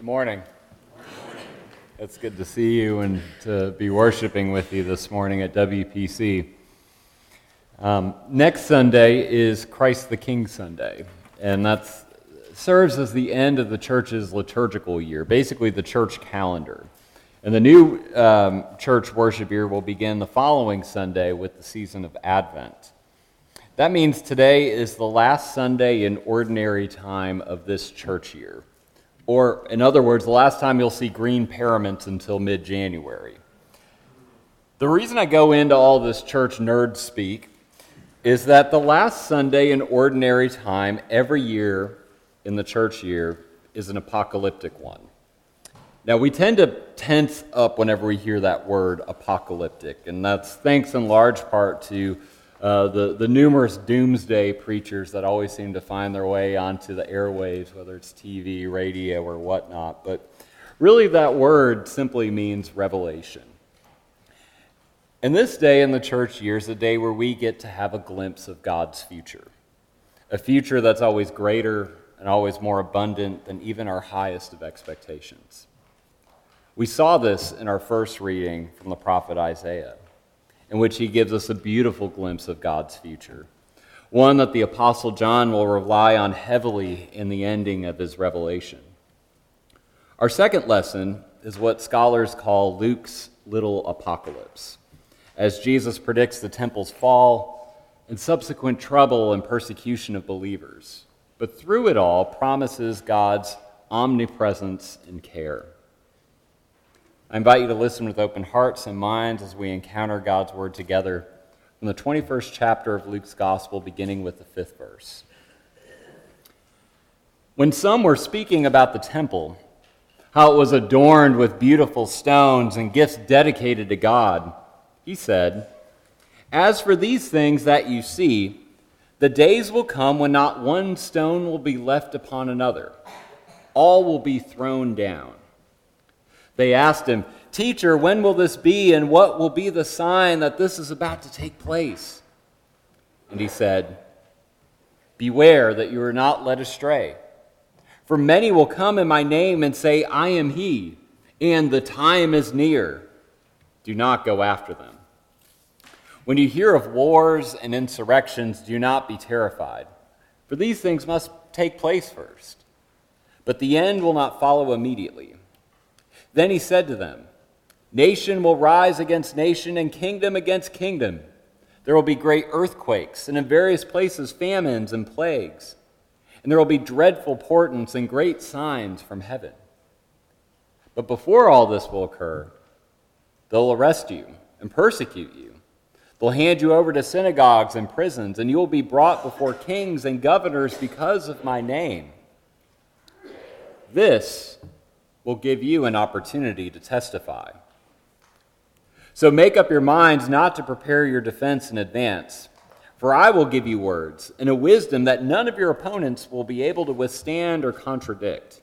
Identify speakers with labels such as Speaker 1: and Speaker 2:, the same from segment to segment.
Speaker 1: Good morning. It's good to see you and to be worshiping with you this morning at WPC. Um, next Sunday is Christ the King Sunday, and that serves as the end of the church's liturgical year, basically the church calendar. And the new um, church worship year will begin the following Sunday with the season of Advent. That means today is the last Sunday in ordinary time of this church year. Or, in other words, the last time you'll see green paraments until mid January. The reason I go into all this church nerd speak is that the last Sunday in ordinary time every year in the church year is an apocalyptic one. Now, we tend to tense up whenever we hear that word apocalyptic, and that's thanks in large part to uh, the, the numerous doomsday preachers that always seem to find their way onto the airwaves, whether it's TV, radio, or whatnot. But really, that word simply means revelation. And this day in the church year is a day where we get to have a glimpse of God's future, a future that's always greater and always more abundant than even our highest of expectations. We saw this in our first reading from the prophet Isaiah in which he gives us a beautiful glimpse of God's future, one that the Apostle John will rely on heavily in the ending of his revelation. Our second lesson is what scholars call Luke's little apocalypse, as Jesus predicts the temple's fall and subsequent trouble and persecution of believers, but through it all promises God's omnipresence and care. I invite you to listen with open hearts and minds as we encounter God's word together from the 21st chapter of Luke's gospel, beginning with the fifth verse. When some were speaking about the temple, how it was adorned with beautiful stones and gifts dedicated to God, he said, As for these things that you see, the days will come when not one stone will be left upon another, all will be thrown down. They asked him, Teacher, when will this be, and what will be the sign that this is about to take place? And he said, Beware that you are not led astray. For many will come in my name and say, I am he, and the time is near. Do not go after them. When you hear of wars and insurrections, do not be terrified, for these things must take place first. But the end will not follow immediately. Then he said to them, Nation will rise against nation and kingdom against kingdom. There will be great earthquakes, and in various places famines and plagues. And there will be dreadful portents and great signs from heaven. But before all this will occur, they'll arrest you and persecute you. They'll hand you over to synagogues and prisons, and you will be brought before kings and governors because of my name. This will give you an opportunity to testify. So make up your minds not to prepare your defense in advance, for I will give you words and a wisdom that none of your opponents will be able to withstand or contradict.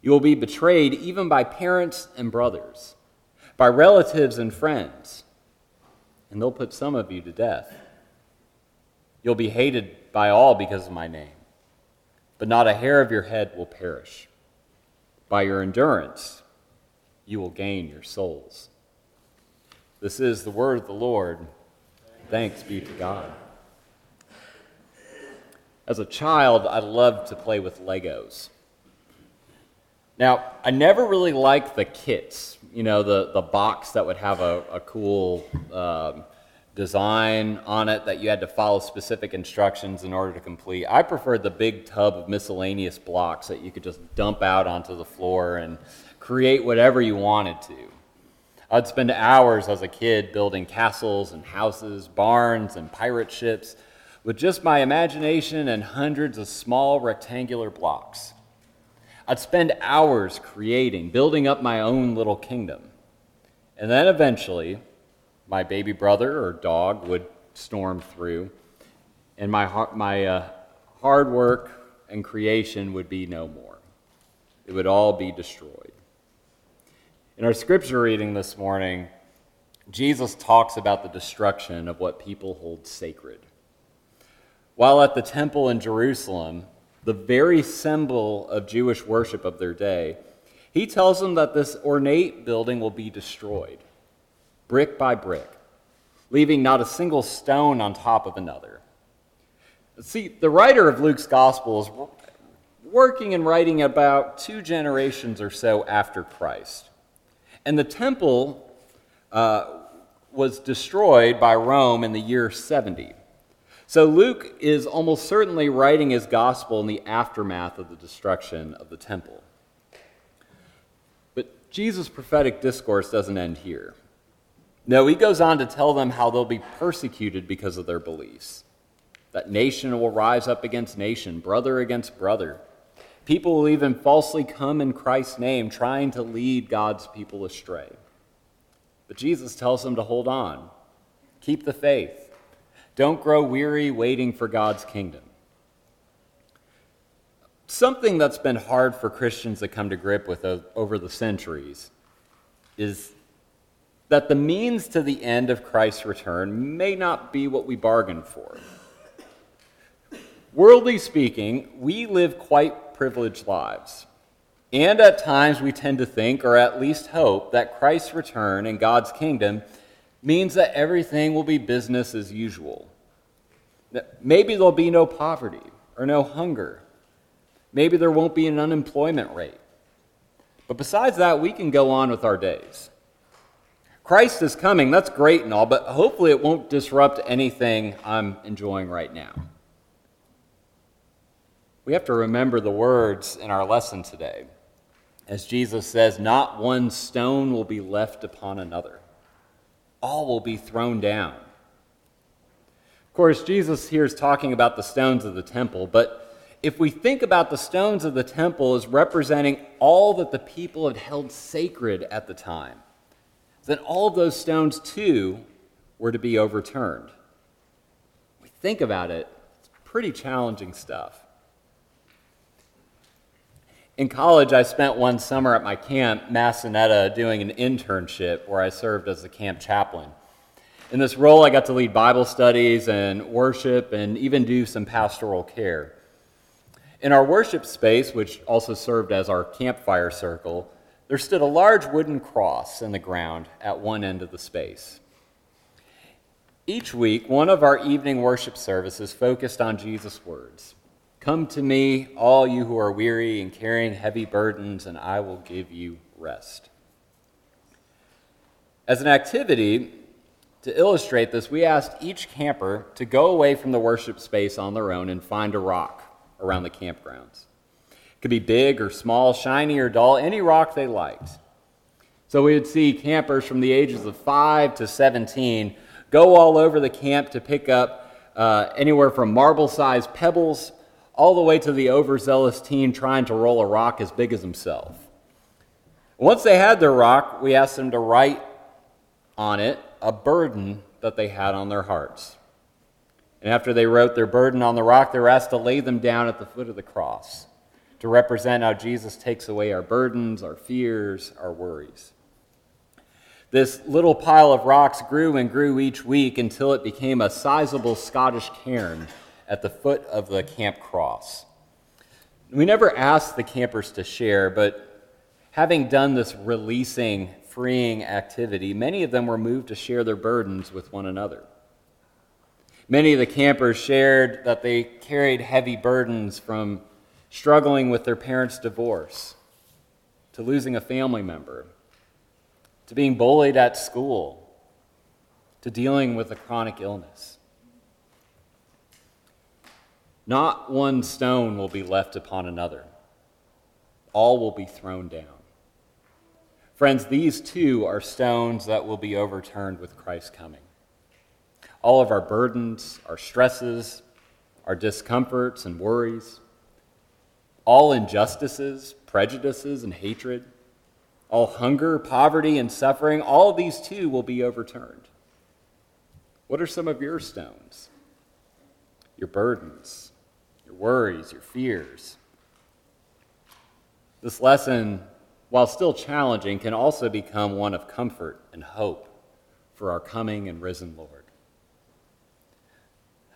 Speaker 1: You will be betrayed even by parents and brothers, by relatives and friends, and they'll put some of you to death. You'll be hated by all because of my name, but not a hair of your head will perish. By your endurance, you will gain your souls. This is the word of the Lord. Thanks be to God. As a child, I loved to play with Legos. Now, I never really liked the kits, you know, the, the box that would have a, a cool um, design on it that you had to follow specific instructions in order to complete. I preferred the big tub of miscellaneous blocks that you could just dump out onto the floor and create whatever you wanted to. I'd spend hours as a kid building castles and houses, barns and pirate ships with just my imagination and hundreds of small rectangular blocks. I'd spend hours creating, building up my own little kingdom. And then eventually, my baby brother or dog would storm through, and my, my uh, hard work and creation would be no more. It would all be destroyed. In our scripture reading this morning, Jesus talks about the destruction of what people hold sacred. While at the temple in Jerusalem, the very symbol of Jewish worship of their day, He tells them that this ornate building will be destroyed, brick by brick, leaving not a single stone on top of another. See, the writer of Luke's gospel is working and writing about two generations or so after Christ. And the temple uh, was destroyed by Rome in the year 70. So Luke is almost certainly writing his gospel in the aftermath of the destruction of the temple. But Jesus' prophetic discourse doesn't end here. No, he goes on to tell them how they'll be persecuted because of their beliefs. That nation will rise up against nation, brother against brother. People will even falsely come in Christ's name, trying to lead God's people astray. But Jesus tells them to hold on, keep the faith, don't grow weary waiting for God's kingdom. Something that's been hard for Christians to come to grip with over the centuries is that the means to the end of Christ's return may not be what we bargained for. Worldly speaking, we live quite privileged lives. And at times we tend to think, or at least hope, that Christ's return and God's kingdom means that everything will be business as usual. That Maybe there'll be no poverty or no hunger. Maybe there won't be an unemployment rate. But besides that, we can go on with our days. Christ is coming, that's great and all, but hopefully it won't disrupt anything I'm enjoying right now. We have to remember the words in our lesson today. As Jesus says, not one stone will be left upon another, all will be thrown down. Of course, Jesus here is talking about the stones of the temple, but if we think about the stones of the temple as representing all that the people had held sacred at the time, then all of those stones too were to be overturned. we think about it, it's pretty challenging stuff. In college, I spent one summer at my camp, Massanetta, doing an internship where I served as the camp chaplain. In this role, I got to lead Bible studies and worship and even do some pastoral care. In our worship space, which also served as our campfire circle, there stood a large wooden cross in the ground at one end of the space. Each week, one of our evening worship services focused on Jesus' words Come to me, all you who are weary and carrying heavy burdens, and I will give you rest. As an activity, to illustrate this, we asked each camper to go away from the worship space on their own and find a rock around the campgrounds. Could be big or small, shiny or dull, any rock they liked. So we would see campers from the ages of 5 to 17 go all over the camp to pick up uh, anywhere from marble sized pebbles all the way to the overzealous teen trying to roll a rock as big as himself. Once they had their rock, we asked them to write on it a burden that they had on their hearts. And after they wrote their burden on the rock, they were asked to lay them down at the foot of the cross to represent how Jesus takes away our burdens, our fears, our worries. This little pile of rocks grew and grew each week until it became a sizable Scottish cairn at the foot of the camp cross. We never asked the campers to share, but having done this releasing freeing activity, many of them were moved to share their burdens with one another. Many of the campers shared that they carried heavy burdens from struggling with their parents' divorce, to losing a family member, to being bullied at school, to dealing with a chronic illness. Not one stone will be left upon another, all will be thrown down. Friends, these too are stones that will be overturned with Christ's coming. All of our burdens, our stresses, our discomforts and worries, all injustices, prejudices, and hatred, all hunger, poverty, and suffering, all these too will be overturned. What are some of your stones? Your burdens, your worries, your fears. This lesson while still challenging, can also become one of comfort and hope for our coming and risen Lord.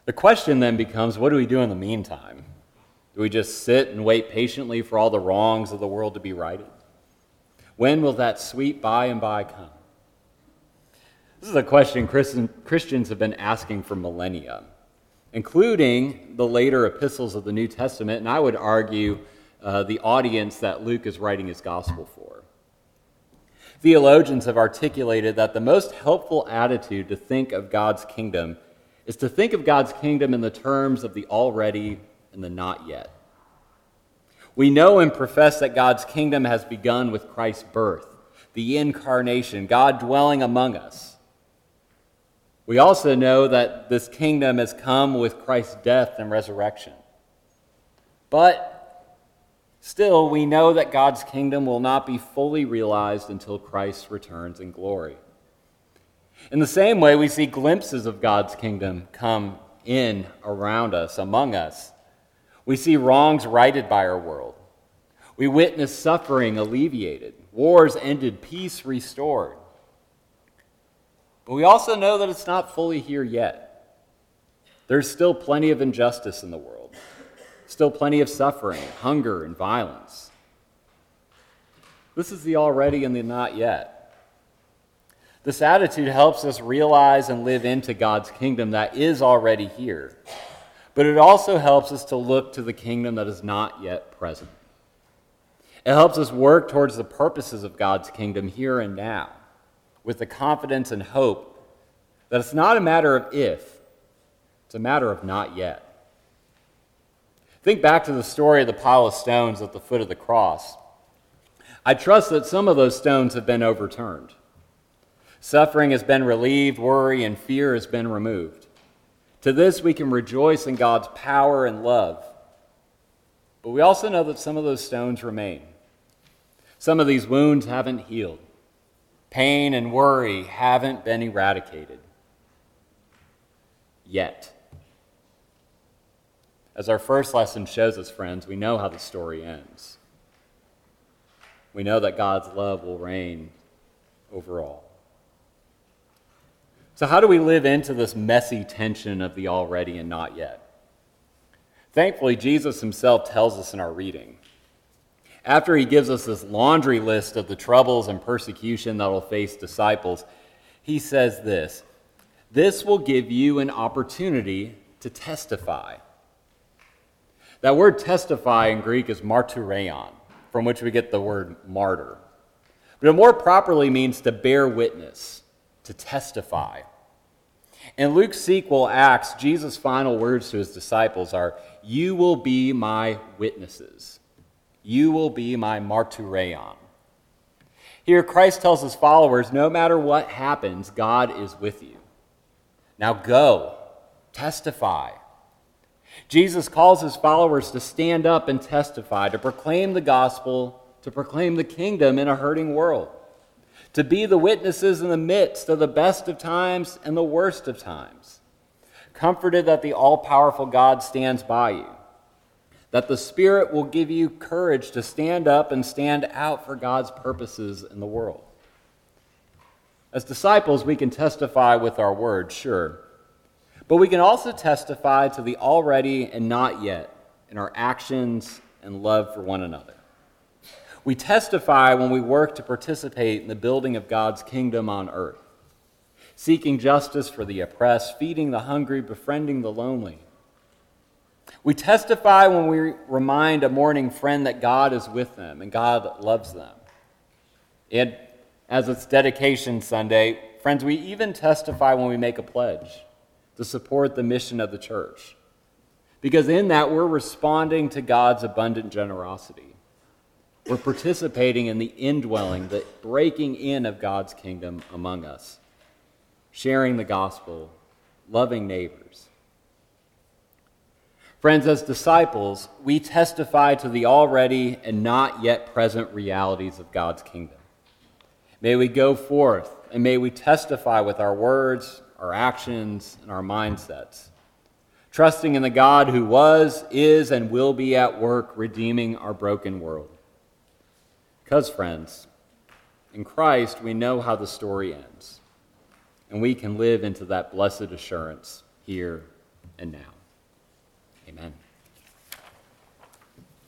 Speaker 1: The question then becomes what do we do in the meantime? Do we just sit and wait patiently for all the wrongs of the world to be righted? When will that sweet by and by come? This is a question Christians have been asking for millennia, including the later epistles of the New Testament, and I would argue uh, the audience that Luke is writing his gospel for. Theologians have articulated that the most helpful attitude to think of God's kingdom is to think of God's kingdom in the terms of the already and the not yet. We know and profess that God's kingdom has begun with Christ's birth, the incarnation, God dwelling among us. We also know that this kingdom has come with Christ's death and resurrection. But still, we know that God's kingdom will not be fully realized until Christ returns in glory. In the same way, we see glimpses of God's kingdom come in around us, among us. We see wrongs righted by our world. We witness suffering alleviated, wars ended, peace restored. But we also know that it's not fully here yet. There's still plenty of injustice in the world, still plenty of suffering, hunger, and violence. This is the already and the not yet. This attitude helps us realize and live into God's kingdom that is already here. But it also helps us to look to the kingdom that is not yet present. It helps us work towards the purposes of God's kingdom here and now with the confidence and hope that it's not a matter of if, it's a matter of not yet. Think back to the story of the pile of stones at the foot of the cross. I trust that some of those stones have been overturned. Suffering has been relieved, worry and fear has been removed. To this, we can rejoice in God's power and love. But we also know that some of those stones remain. Some of these wounds haven't healed. Pain and worry haven't been eradicated. Yet. As our first lesson shows us, friends, we know how the story ends. We know that God's love will reign over all. So, how do we live into this messy tension of the already and not yet? Thankfully, Jesus himself tells us in our reading. After he gives us this laundry list of the troubles and persecution that will face disciples, he says this This will give you an opportunity to testify. That word testify in Greek is martureon, from which we get the word martyr. But it more properly means to bear witness to testify. In Luke's sequel, Acts, Jesus' final words to his disciples are, You will be my witnesses. You will be my martureon. Here, Christ tells his followers, no matter what happens, God is with you. Now go, testify. Jesus calls his followers to stand up and testify, to proclaim the gospel, to proclaim the kingdom in a hurting world to be the witnesses in the midst of the best of times and the worst of times. Comforted that the all powerful God stands by you, that the Spirit will give you courage to stand up and stand out for God's purposes in the world. As disciples, we can testify with our words, sure, but we can also testify to the already and not yet in our actions and love for one another. We testify when we work to participate in the building of God's kingdom on earth, seeking justice for the oppressed, feeding the hungry, befriending the lonely. We testify when we remind a mourning friend that God is with them and God loves them. And as it's dedication Sunday, friends, we even testify when we make a pledge to support the mission of the church. Because in that, we're responding to God's abundant generosity. We're participating in the indwelling, the breaking in of God's kingdom among us, sharing the gospel, loving neighbors. Friends, as disciples, we testify to the already and not yet present realities of God's kingdom. May we go forth and may we testify with our words, our actions, and our mindsets, trusting in the God who was, is, and will be at work redeeming our broken world. Because, friends, in Christ, we know how the story ends, and we can live into that blessed assurance here and now. Amen.